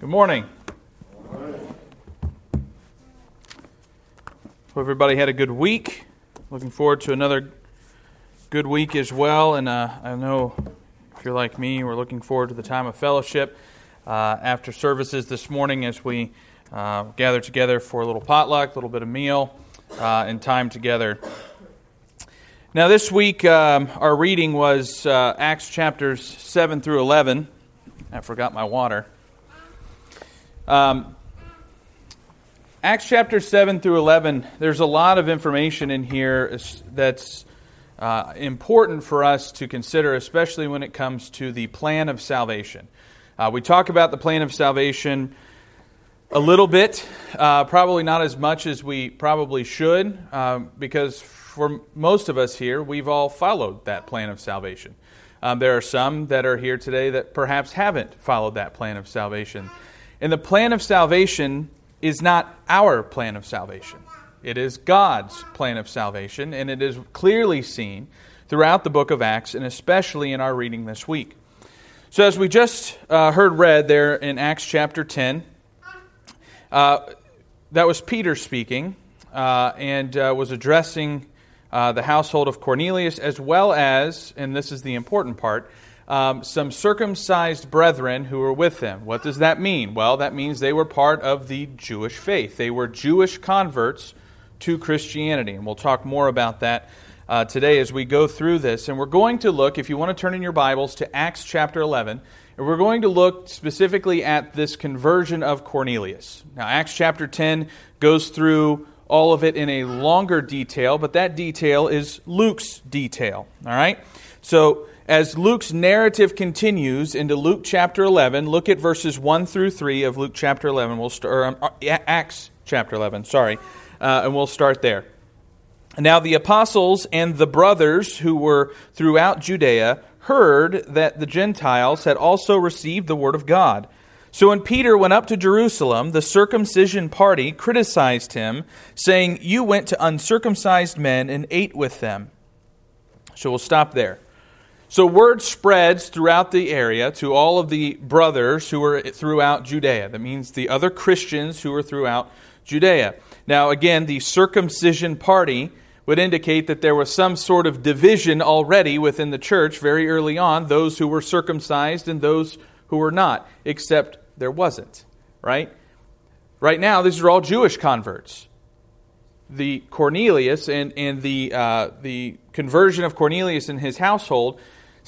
Good morning. Hope everybody had a good week. Looking forward to another good week as well. And uh, I know if you're like me, we're looking forward to the time of fellowship uh, after services this morning as we uh, gather together for a little potluck, a little bit of meal, uh, and time together. Now, this week, um, our reading was uh, Acts chapters 7 through 11. I forgot my water. Um, Acts chapter 7 through 11, there's a lot of information in here that's uh, important for us to consider, especially when it comes to the plan of salvation. Uh, we talk about the plan of salvation a little bit, uh, probably not as much as we probably should, um, because for most of us here, we've all followed that plan of salvation. Um, there are some that are here today that perhaps haven't followed that plan of salvation. And the plan of salvation is not our plan of salvation. It is God's plan of salvation, and it is clearly seen throughout the book of Acts, and especially in our reading this week. So, as we just uh, heard read there in Acts chapter 10, uh, that was Peter speaking uh, and uh, was addressing uh, the household of Cornelius, as well as, and this is the important part, um, some circumcised brethren who were with them. What does that mean? Well, that means they were part of the Jewish faith. They were Jewish converts to Christianity. And we'll talk more about that uh, today as we go through this. And we're going to look, if you want to turn in your Bibles, to Acts chapter 11. And we're going to look specifically at this conversion of Cornelius. Now, Acts chapter 10 goes through all of it in a longer detail, but that detail is Luke's detail. All right? So, as Luke's narrative continues into Luke chapter 11, look at verses 1 through 3 of Luke chapter 11. We'll or, um, uh, Acts chapter 11, sorry, uh, and we'll start there. Now, the apostles and the brothers who were throughout Judea heard that the Gentiles had also received the word of God. So when Peter went up to Jerusalem, the circumcision party criticized him, saying, You went to uncircumcised men and ate with them. So we'll stop there. So word spreads throughout the area to all of the brothers who were throughout Judea. That means the other Christians who were throughout Judea. Now, again, the circumcision party would indicate that there was some sort of division already within the church very early on those who were circumcised and those who were not, except there wasn't, right? Right now, these are all Jewish converts. The Cornelius and, and the, uh, the conversion of Cornelius and his household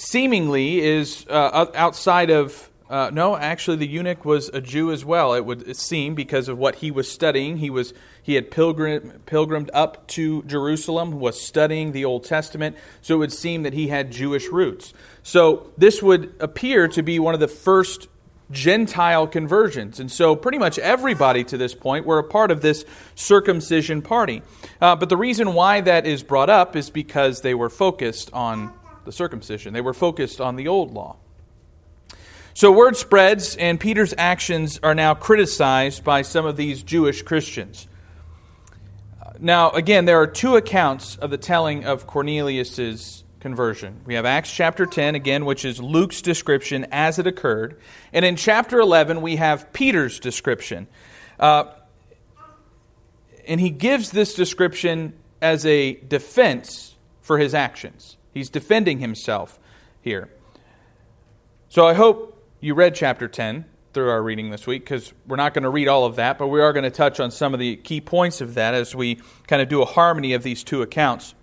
seemingly is uh, outside of. Uh, no, actually, the eunuch was a Jew as well. It would seem because of what he was studying. He was he had pilgrim, pilgrimed up to Jerusalem, was studying the Old Testament. So it would seem that he had Jewish roots. So this would appear to be one of the first Gentile conversions. And so, pretty much everybody to this point were a part of this circumcision party. Uh, but the reason why that is brought up is because they were focused on the circumcision. They were focused on the old law. So word spreads, and Peter's actions are now criticized by some of these Jewish Christians. Now, again, there are two accounts of the telling of Cornelius's conversion. We have Acts chapter 10, again, which is Luke's description as it occurred. And in chapter 11, we have Peter's description. Uh, and he gives this description as a defense for his actions. He's defending himself here. So I hope you read chapter 10 through our reading this week because we're not going to read all of that, but we are going to touch on some of the key points of that as we kind of do a harmony of these two accounts.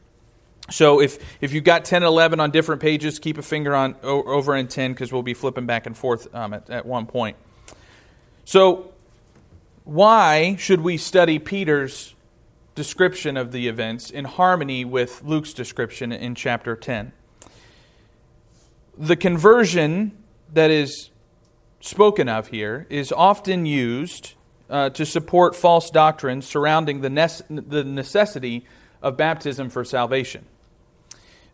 So if, if you've got 10 and 11 on different pages, keep a finger on over in 10 because we'll be flipping back and forth um, at, at one point. So why should we study Peter's description of the events in harmony with Luke's description in chapter 10. The conversion that is spoken of here is often used uh, to support false doctrines surrounding the, the necessity of baptism for salvation.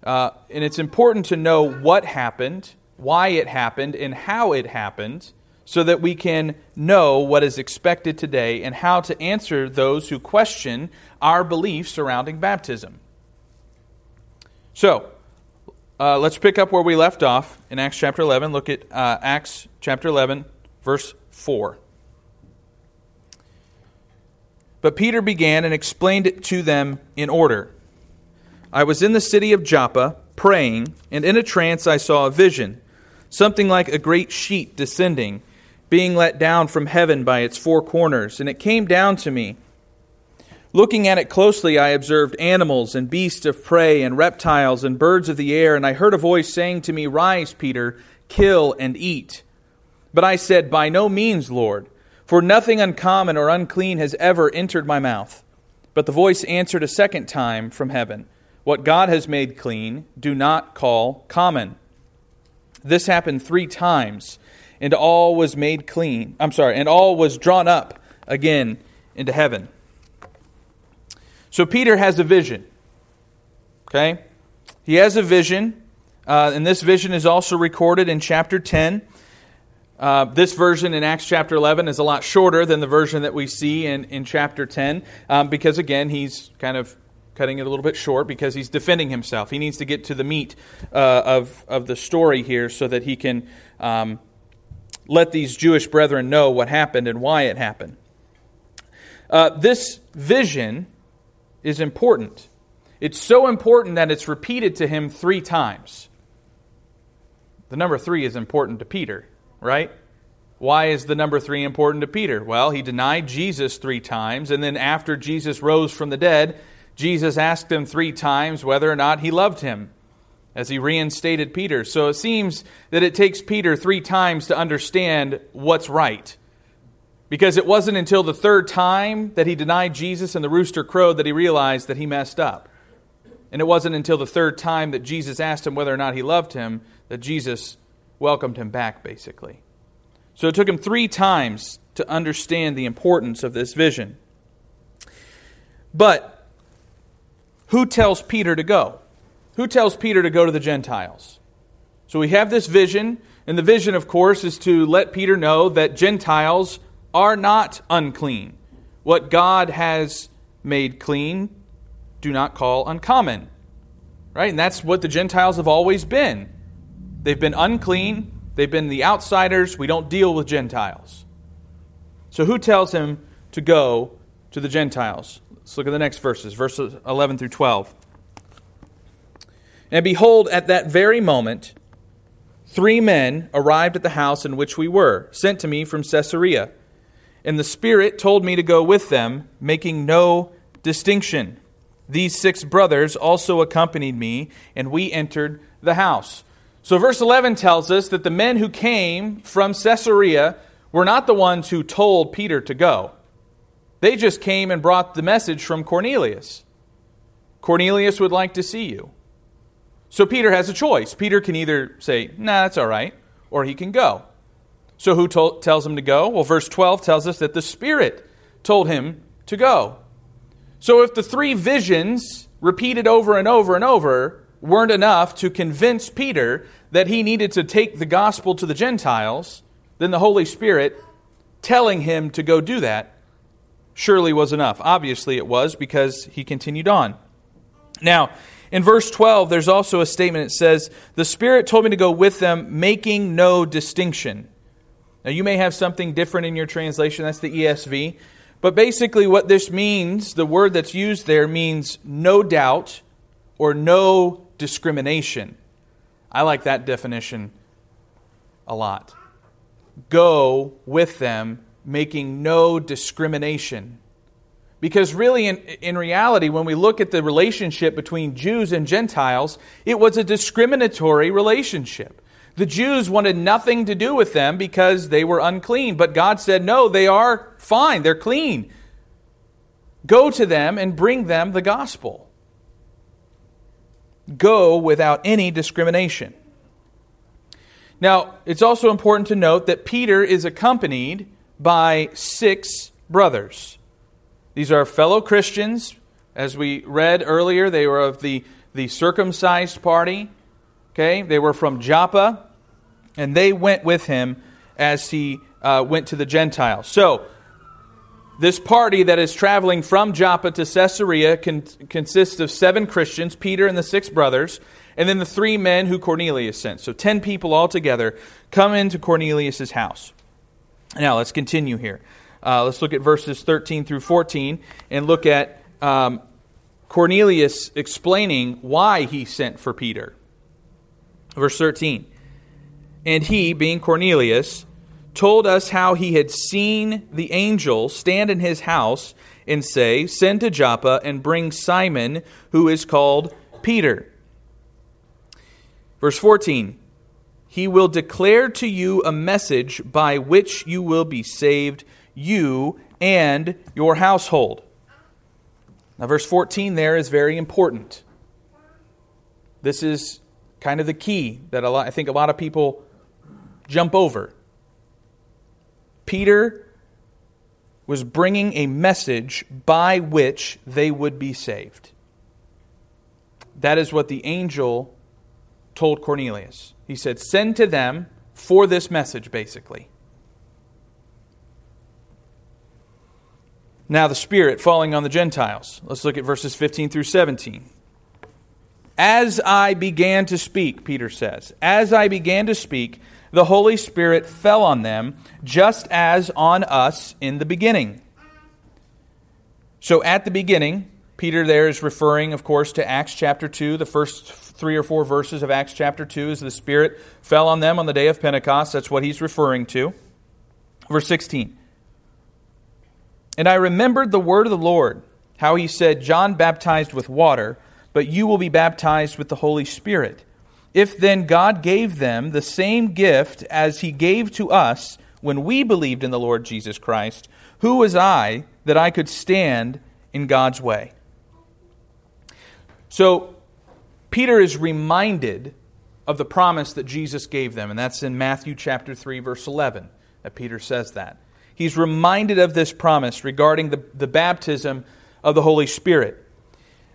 Uh, and it's important to know what happened, why it happened, and how it happened so that we can know what is expected today and how to answer those who question our beliefs surrounding baptism. So, uh, let's pick up where we left off in Acts chapter 11. Look at uh, Acts chapter 11, verse 4. But Peter began and explained it to them in order. I was in the city of Joppa, praying, and in a trance I saw a vision, something like a great sheet descending, being let down from heaven by its four corners, and it came down to me. Looking at it closely, I observed animals and beasts of prey and reptiles and birds of the air, and I heard a voice saying to me, Rise, Peter, kill and eat. But I said, By no means, Lord, for nothing uncommon or unclean has ever entered my mouth. But the voice answered a second time from heaven, What God has made clean, do not call common. This happened three times, and all was made clean. I'm sorry, and all was drawn up again into heaven. So Peter has a vision. Okay? He has a vision, uh, and this vision is also recorded in chapter 10. Uh, this version in Acts chapter 11 is a lot shorter than the version that we see in, in chapter 10 um, because, again, he's kind of cutting it a little bit short because he's defending himself. He needs to get to the meat uh, of, of the story here so that he can um, let these Jewish brethren know what happened and why it happened. Uh, this vision is important. It's so important that it's repeated to him three times. The number three is important to Peter, right? Why is the number three important to Peter? Well, he denied Jesus three times, and then after Jesus rose from the dead, Jesus asked him three times whether or not he loved him as he reinstated Peter. So it seems that it takes Peter three times to understand what's right. Because it wasn't until the third time that he denied Jesus and the rooster crowed that he realized that he messed up. And it wasn't until the third time that Jesus asked him whether or not he loved him that Jesus welcomed him back, basically. So it took him three times to understand the importance of this vision. But who tells Peter to go? Who tells Peter to go to the Gentiles? So we have this vision, and the vision, of course, is to let Peter know that Gentiles are not unclean. What God has made clean, do not call uncommon. Right? And that's what the Gentiles have always been. They've been unclean, they've been the outsiders. We don't deal with Gentiles. So, who tells him to go to the Gentiles? Let's look at the next verses, verses 11 through 12. And behold, at that very moment, three men arrived at the house in which we were, sent to me from Caesarea and the Spirit told me to go with them, making no distinction. These six brothers also accompanied me, and we entered the house. So, verse 11 tells us that the men who came from Caesarea were not the ones who told Peter to go. They just came and brought the message from Cornelius. Cornelius would like to see you. So, Peter has a choice. Peter can either say, nah, that's all right, or he can go. So, who told, tells him to go? Well, verse 12 tells us that the Spirit told him to go. So, if the three visions repeated over and over and over weren't enough to convince Peter that he needed to take the gospel to the Gentiles, then the Holy Spirit telling him to go do that surely was enough. Obviously, it was because he continued on. Now, in verse 12, there's also a statement. It says, The Spirit told me to go with them, making no distinction. Now, you may have something different in your translation. That's the ESV. But basically, what this means, the word that's used there means no doubt or no discrimination. I like that definition a lot. Go with them, making no discrimination. Because really, in, in reality, when we look at the relationship between Jews and Gentiles, it was a discriminatory relationship. The Jews wanted nothing to do with them because they were unclean. But God said, No, they are fine. They're clean. Go to them and bring them the gospel. Go without any discrimination. Now, it's also important to note that Peter is accompanied by six brothers. These are fellow Christians. As we read earlier, they were of the, the circumcised party. Okay, they were from Joppa, and they went with him as he uh, went to the Gentiles. So, this party that is traveling from Joppa to Caesarea con- consists of seven Christians, Peter and the six brothers, and then the three men who Cornelius sent. So, ten people altogether come into Cornelius' house. Now, let's continue here. Uh, let's look at verses 13 through 14 and look at um, Cornelius explaining why he sent for Peter. Verse 13. And he, being Cornelius, told us how he had seen the angel stand in his house and say, Send to Joppa and bring Simon, who is called Peter. Verse 14 He will declare to you a message by which you will be saved, you and your household. Now, verse 14 there is very important. This is kind of the key that lot, I think a lot of people jump over. Peter was bringing a message by which they would be saved. That is what the angel told Cornelius. He said, Send to them for this message, basically. Now, the Spirit falling on the Gentiles. Let's look at verses 15 through 17. As I began to speak, Peter says, as I began to speak, the Holy Spirit fell on them, just as on us in the beginning. So, at the beginning, Peter there is referring, of course, to Acts chapter 2. The first three or four verses of Acts chapter 2 is the Spirit fell on them on the day of Pentecost. That's what he's referring to. Verse 16. And I remembered the word of the Lord, how he said, John baptized with water, but you will be baptized with the Holy Spirit. If then God gave them the same gift as he gave to us when we believed in the Lord Jesus Christ, who was I that I could stand in God's way? So, Peter is reminded of the promise that Jesus gave them, and that's in Matthew chapter 3, verse 11, that Peter says that. He's reminded of this promise regarding the, the baptism of the Holy Spirit.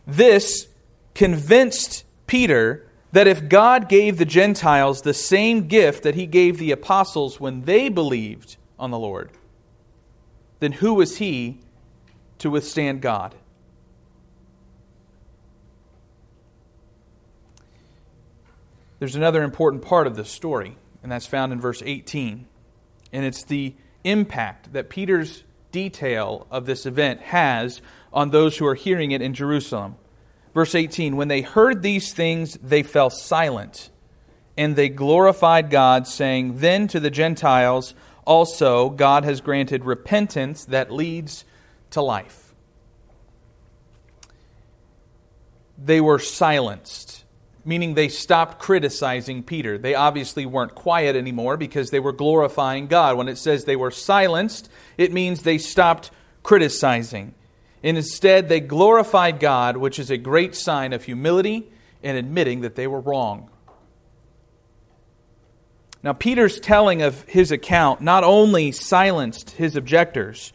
This convinced Peter that if God gave the Gentiles the same gift that he gave the apostles when they believed on the Lord, then who was he to withstand God? There's another important part of this story, and that's found in verse 18. And it's the impact that Peter's detail of this event has on those who are hearing it in Jerusalem. Verse 18 When they heard these things, they fell silent, and they glorified God, saying, Then to the Gentiles also God has granted repentance that leads to life. They were silenced, meaning they stopped criticizing Peter. They obviously weren't quiet anymore because they were glorifying God. When it says they were silenced, it means they stopped criticizing. And instead, they glorified God, which is a great sign of humility and admitting that they were wrong. Now, Peter's telling of his account not only silenced his objectors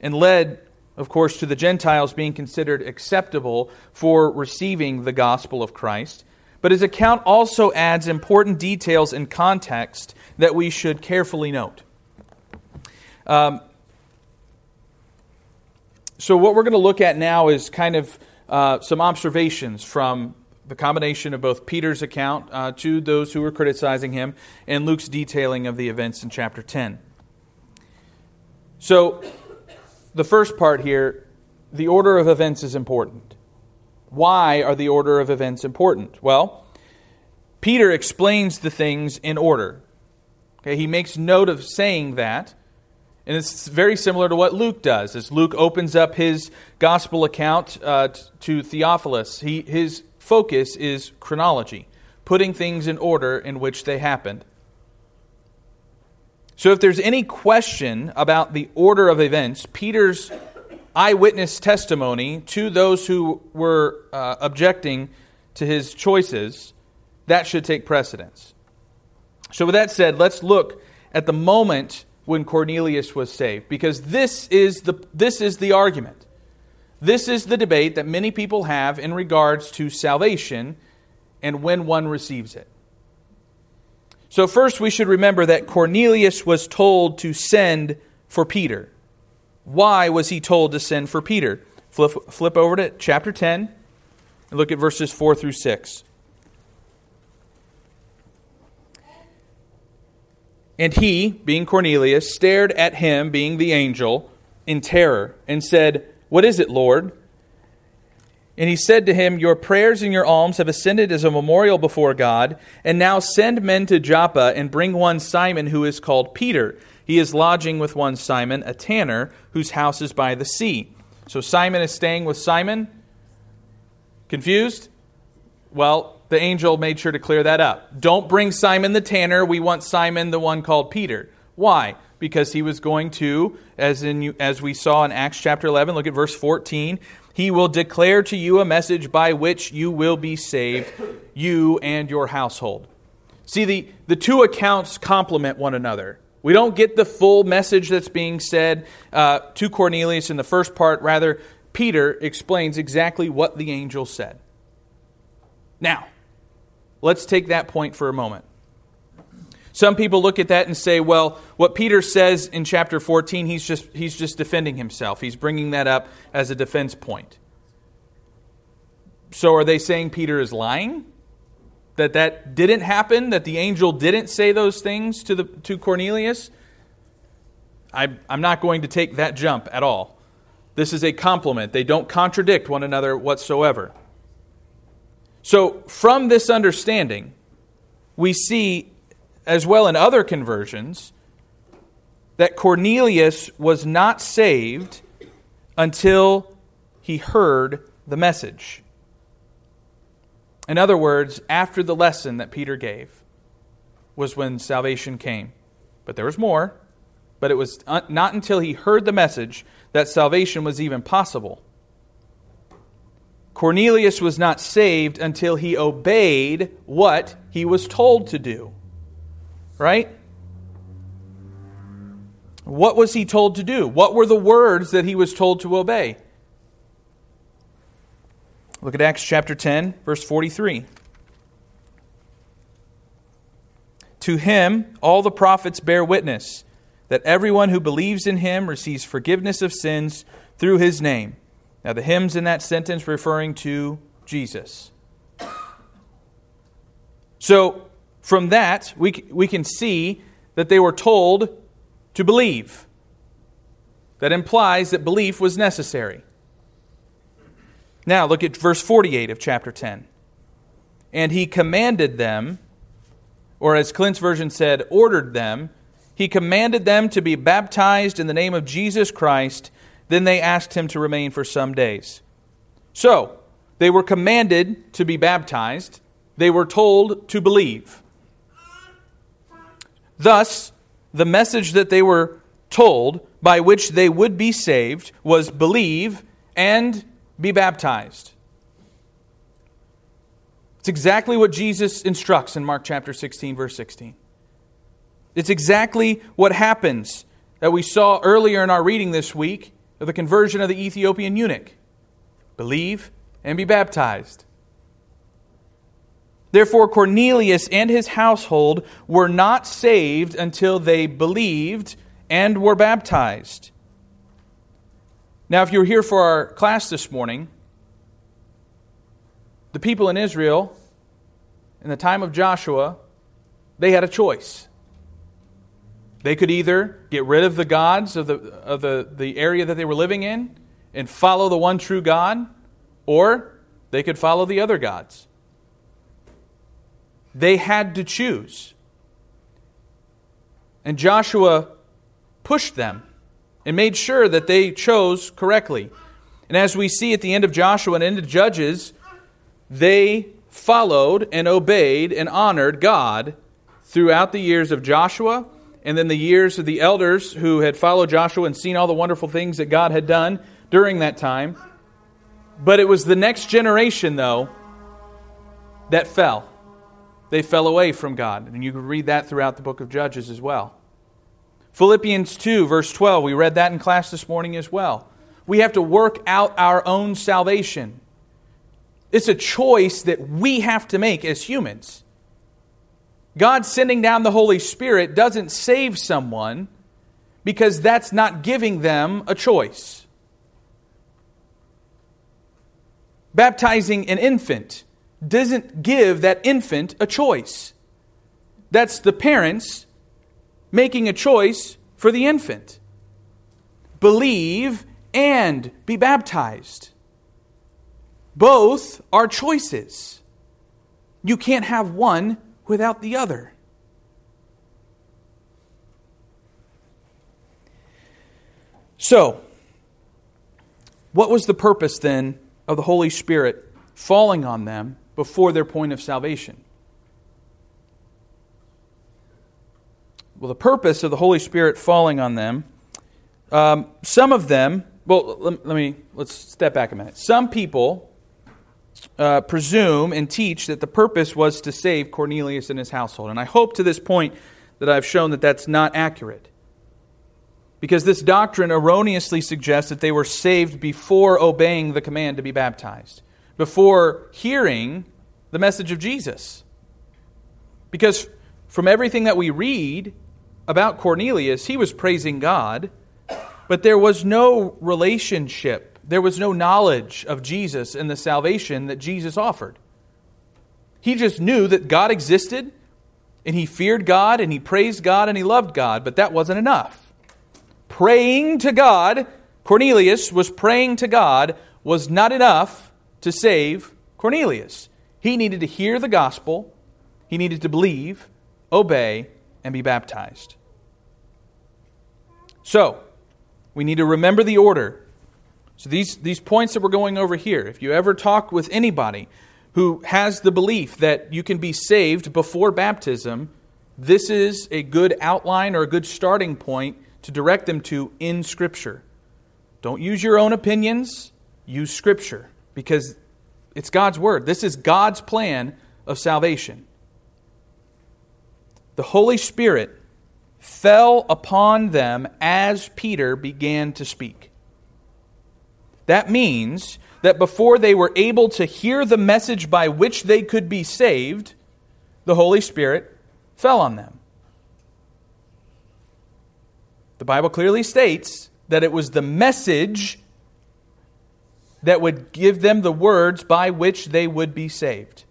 and led, of course, to the Gentiles being considered acceptable for receiving the gospel of Christ, but his account also adds important details and context that we should carefully note. Um, so, what we're going to look at now is kind of uh, some observations from the combination of both Peter's account uh, to those who were criticizing him and Luke's detailing of the events in chapter 10. So, the first part here the order of events is important. Why are the order of events important? Well, Peter explains the things in order. Okay, he makes note of saying that. And it's very similar to what Luke does. As Luke opens up his gospel account uh, to Theophilus, he, his focus is chronology, putting things in order in which they happened. So, if there's any question about the order of events, Peter's eyewitness testimony to those who were uh, objecting to his choices, that should take precedence. So, with that said, let's look at the moment when Cornelius was saved because this is the this is the argument. This is the debate that many people have in regards to salvation and when one receives it. So first we should remember that Cornelius was told to send for Peter. Why was he told to send for Peter? Flip, flip over to chapter 10 and look at verses 4 through 6. And he, being Cornelius, stared at him, being the angel, in terror, and said, What is it, Lord? And he said to him, Your prayers and your alms have ascended as a memorial before God, and now send men to Joppa and bring one Simon who is called Peter. He is lodging with one Simon, a tanner, whose house is by the sea. So Simon is staying with Simon. Confused? Well, the angel made sure to clear that up. Don't bring Simon the tanner. We want Simon, the one called Peter. Why? Because he was going to, as, in, as we saw in Acts chapter 11, look at verse 14. He will declare to you a message by which you will be saved, you and your household. See, the, the two accounts complement one another. We don't get the full message that's being said uh, to Cornelius in the first part. Rather, Peter explains exactly what the angel said. Now, let's take that point for a moment. Some people look at that and say, well, what Peter says in chapter 14, he's just, he's just defending himself. He's bringing that up as a defense point. So are they saying Peter is lying? That that didn't happen? That the angel didn't say those things to, the, to Cornelius? I, I'm not going to take that jump at all. This is a complement. They don't contradict one another whatsoever. So, from this understanding, we see as well in other conversions, that Cornelius was not saved until he heard the message. In other words, after the lesson that Peter gave was when salvation came. But there was more. But it was not until he heard the message that salvation was even possible. Cornelius was not saved until he obeyed what he was told to do right? What was he told to do? What were the words that he was told to obey? Look at Acts chapter 10, verse 43. To him, all the prophets bear witness that everyone who believes in him receives forgiveness of sins through his name. Now, the hymns in that sentence referring to Jesus. So, from that, we, we can see that they were told to believe. That implies that belief was necessary. Now, look at verse 48 of chapter 10. And he commanded them, or as Clint's version said, ordered them, he commanded them to be baptized in the name of Jesus Christ. Then they asked him to remain for some days. So, they were commanded to be baptized, they were told to believe. Thus, the message that they were told by which they would be saved was believe and be baptized. It's exactly what Jesus instructs in Mark chapter 16, verse 16. It's exactly what happens that we saw earlier in our reading this week of the conversion of the Ethiopian eunuch. Believe and be baptized. Therefore, Cornelius and his household were not saved until they believed and were baptized. Now, if you're here for our class this morning, the people in Israel, in the time of Joshua, they had a choice. They could either get rid of the gods of the, of the, the area that they were living in and follow the one true God, or they could follow the other gods. They had to choose. And Joshua pushed them and made sure that they chose correctly. And as we see at the end of Joshua and into Judges, they followed and obeyed and honored God throughout the years of Joshua and then the years of the elders who had followed Joshua and seen all the wonderful things that God had done during that time. But it was the next generation, though, that fell they fell away from God. And you can read that throughout the book of Judges as well. Philippians 2, verse 12, we read that in class this morning as well. We have to work out our own salvation. It's a choice that we have to make as humans. God sending down the Holy Spirit doesn't save someone because that's not giving them a choice. Baptizing an infant doesn't give that infant a choice. That's the parents making a choice for the infant. Believe and be baptized. Both are choices. You can't have one without the other. So, what was the purpose then of the Holy Spirit falling on them before their point of salvation? Well, the purpose of the Holy Spirit falling on them, um, some of them, well, let, let, me, let's step back a minute. Some people uh, presume and teach that the purpose was to save Cornelius and his household. And I hope to this point that I've shown that that's not accurate. Because this doctrine erroneously suggests that they were saved before obeying the command to be baptized, before hearing the message of Jesus. Because from everything that we read about Cornelius, he was praising God, but there was no relationship, there was no knowledge of Jesus and the salvation that Jesus offered. He just knew that God existed, and he feared God, and he praised God, and he loved God, but that wasn't enough praying to God, Cornelius was praying to God, was not enough to save Cornelius. He needed to hear the gospel, he needed to believe, obey, and be baptized. So, we need to remember the order. So, these, these points that we're going over here, if you ever talk with anybody who has the belief that you can be saved before baptism, this is a good outline or a good starting point to direct them to in Scripture. Don't use your own opinions, use Scripture because it's God's Word. This is God's plan of salvation. The Holy Spirit fell upon them as Peter began to speak. That means that before they were able to hear the message by which they could be saved, the Holy Spirit fell on them. The Bible clearly states that it was the message that would give them the words by which they would be saved.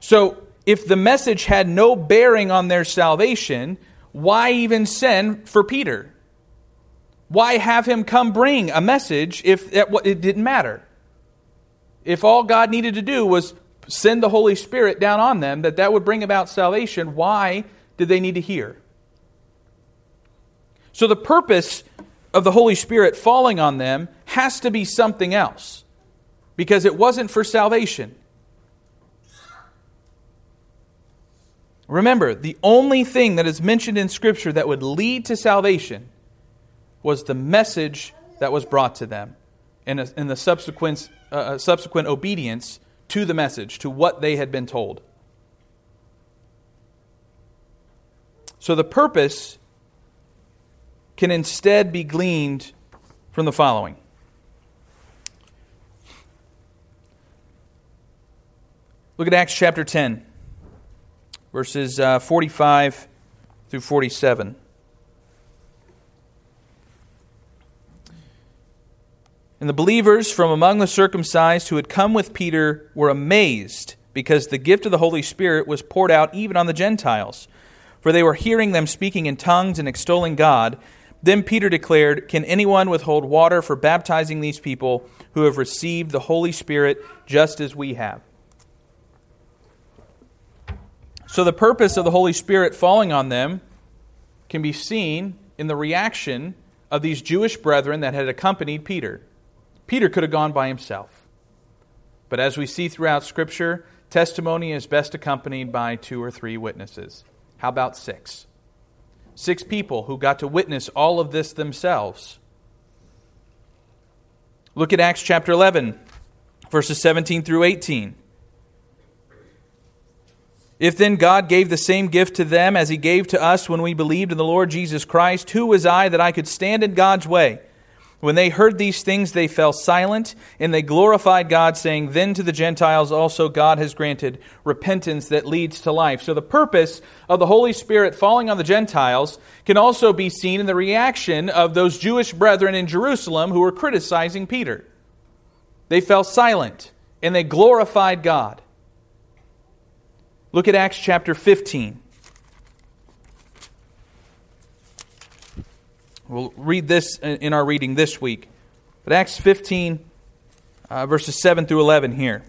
So, if the message had no bearing on their salvation, why even send for Peter? Why have him come bring a message if it didn't matter? If all God needed to do was send the Holy Spirit down on them, that that would bring about salvation, why did they need to hear? So the purpose of the Holy Spirit falling on them has to be something else because it wasn't for salvation. Remember, the only thing that is mentioned in Scripture that would lead to salvation was the message that was brought to them and, the subsequent, uh, uh, subsequent obedience to the message, to what they had been told. So the purpose can instead be gleaned from the following. Look at Acts chapter 10, verses uh, 45 through 47. And the believers from among the circumcised who had come with Peter were amazed because the gift of the Holy Spirit was poured out even on the Gentiles. For they were hearing them speaking in tongues and extolling God. Then Peter declared, Can anyone withhold water for baptizing these people who have received the Holy Spirit just as we have? So, the purpose of the Holy Spirit falling on them can be seen in the reaction of these Jewish brethren that had accompanied Peter. Peter could have gone by himself. But as we see throughout Scripture, testimony is best accompanied by two or three witnesses. How about six? Six people who got to witness all of this themselves. Look at Acts chapter 11, verses 17 through 18. If then God gave the same gift to them as he gave to us when we believed in the Lord Jesus Christ, who was I that I could stand in God's way? When they heard these things, they fell silent, and they glorified God, saying, Then to the Gentiles also God has granted repentance that leads to life. So the purpose of the Holy Spirit falling on the Gentiles can also be seen in the reaction of those Jewish brethren in Jerusalem who were criticizing Peter. They fell silent, and they glorified God. Look at Acts chapter 15, We'll read this in our reading this week. But Acts 15, uh, verses 7 through 11 here.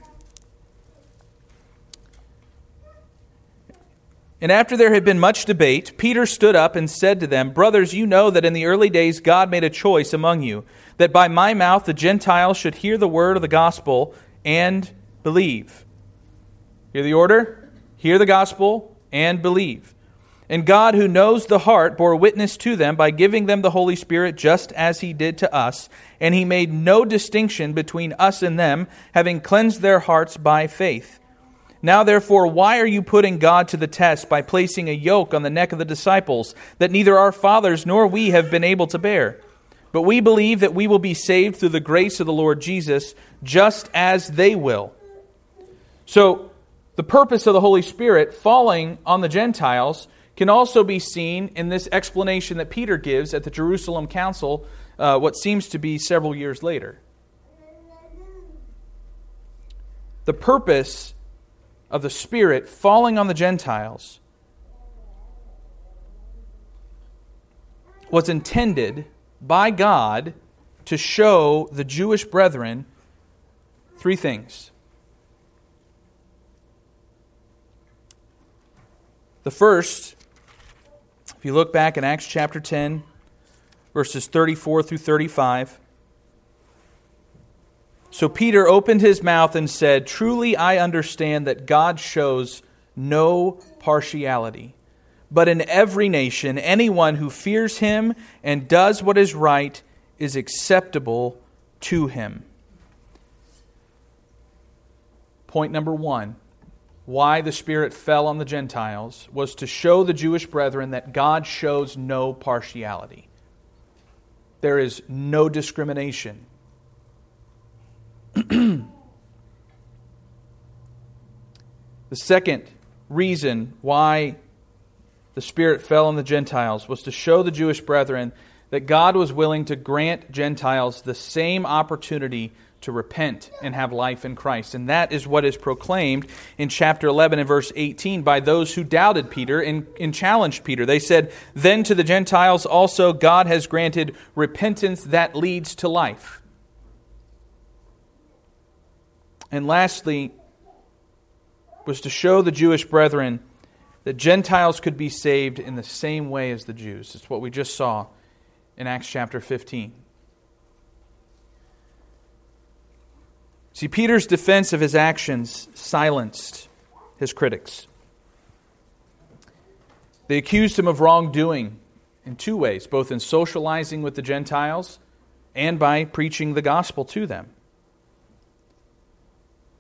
And after there had been much debate, Peter stood up and said to them, Brothers, you know that in the early days God made a choice among you, that by my mouth the Gentiles should hear the word of the gospel and believe. Hear the order? Hear the gospel and believe. And God, who knows the heart, bore witness to them by giving them the Holy Spirit just as he did to us. And he made no distinction between us and them, having cleansed their hearts by faith. Now, therefore, why are you putting God to the test by placing a yoke on the neck of the disciples that neither our fathers nor we have been able to bear? But we believe that we will be saved through the grace of the Lord Jesus, just as they will. So, the purpose of the Holy Spirit falling on the Gentiles can also be seen in this explanation that Peter gives at the Jerusalem Council, uh, what seems to be several years later. The purpose of the Spirit falling on the Gentiles was intended by God to show the Jewish brethren three things. The first, if you look back in Acts chapter 10, verses 34 through 35, so Peter opened his mouth and said, Truly I understand that God shows no partiality. But in every nation, anyone who fears him and does what is right is acceptable to him. Point number one why the Spirit fell on the Gentiles was to show the Jewish brethren that God shows no partiality. There is no discrimination the second reason why the Spirit fell on the Gentiles was to show the Jewish brethren that God was willing to grant Gentiles the same opportunity to repent and have life in Christ. And that is what is proclaimed in chapter 11 and verse 18 by those who doubted Peter and, and, challenged Peter. They said, Then to the Gentiles also God has granted repentance that leads to life. And lastly, was to show the Jewish brethren that Gentiles could be saved in the same way as the Jews. It's what we just saw in Acts chapter 15. See, Peter's defense of his actions silenced his critics. They accused him of wrongdoing in two ways, both in socializing with the Gentiles and by preaching the gospel to them.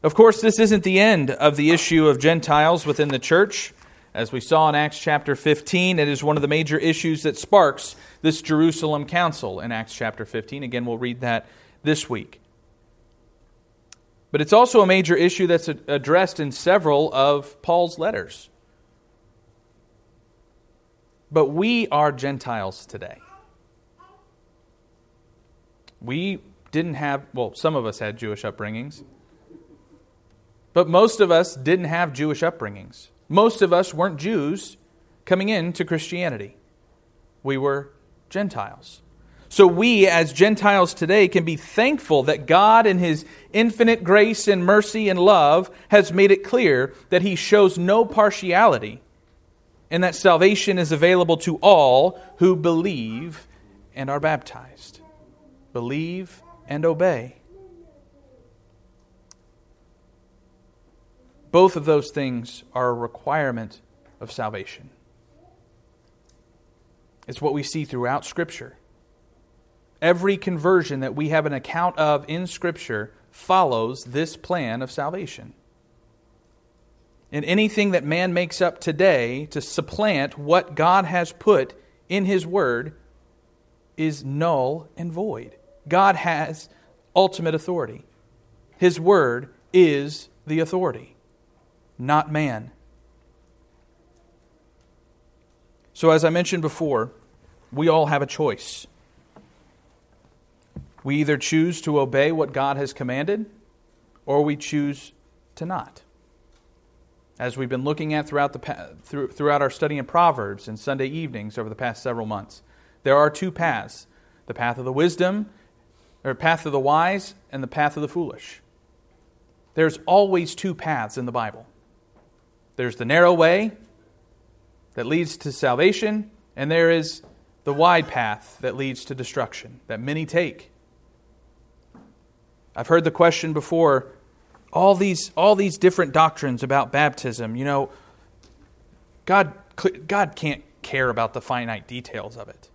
Of course, this isn't the end of the issue of Gentiles within the church. As we saw in Acts chapter 15, it is one of the major issues that sparks this Jerusalem council in Acts chapter 15. Again, we'll read that this week. But it's also a major issue that's addressed in several of Paul's letters. But we are Gentiles today. We didn't have, well, some of us had Jewish upbringings. But most of us didn't have Jewish upbringings. Most of us weren't Jews coming into Christianity. We were Gentiles. So we, as Gentiles today, can be thankful that God, in His infinite grace and mercy and love, has made it clear that He shows no partiality and that salvation is available to all who believe and are baptized. Believe and obey. Both of those things are a requirement of salvation. It's what we see throughout Scripture. Every conversion that we have an account of in Scripture follows this plan of salvation. And anything that man makes up today to supplant what God has put in His Word is null and void. God has ultimate authority. His Word is the authority not man. So, as I mentioned before, we all have a choice. We either choose to obey what God has commanded, or we choose to not. As we've been looking at throughout, the, throughout our study in Proverbs and Sunday evenings over the past several months, There are two paths the path of the wisdom, or path of the wise, and the path of the foolish. There's always two paths in the Bible there's the narrow way that leads to salvation, and there is the wide path that leads to destruction that many take. I've heard the question before all these, all these different doctrines about baptism. You know, God, God can't care about the finite details of it.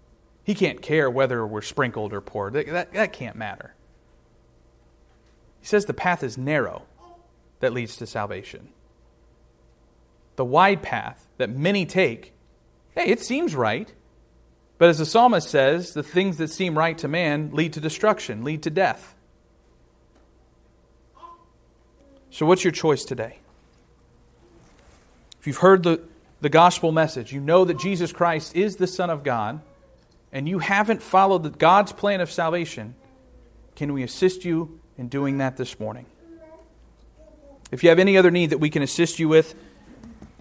He can't care whether we're sprinkled or poured. That, that, that can't matter. He says the path is narrow that leads to salvation. The wide path that many take, hey, it seems right. But as the psalmist says, the things that seem right to man lead to destruction, lead to death. So, what's your choice today? If you've heard the, the gospel message, you know that Jesus Christ is the Son of God, and you haven't followed the, God's plan of salvation, can we assist you in doing that this morning? If you have any other need that we can assist you with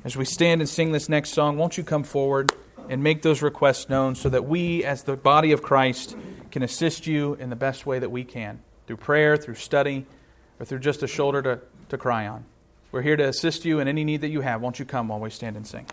as we stand and sing this next song, won't you come forward and make those requests known so that we, as the body of Christ, can assist you in the best way that we can through prayer, through study, or through just a shoulder to, to cry on. We're here to assist you in any need that you have. Won't you come while we stand and sing?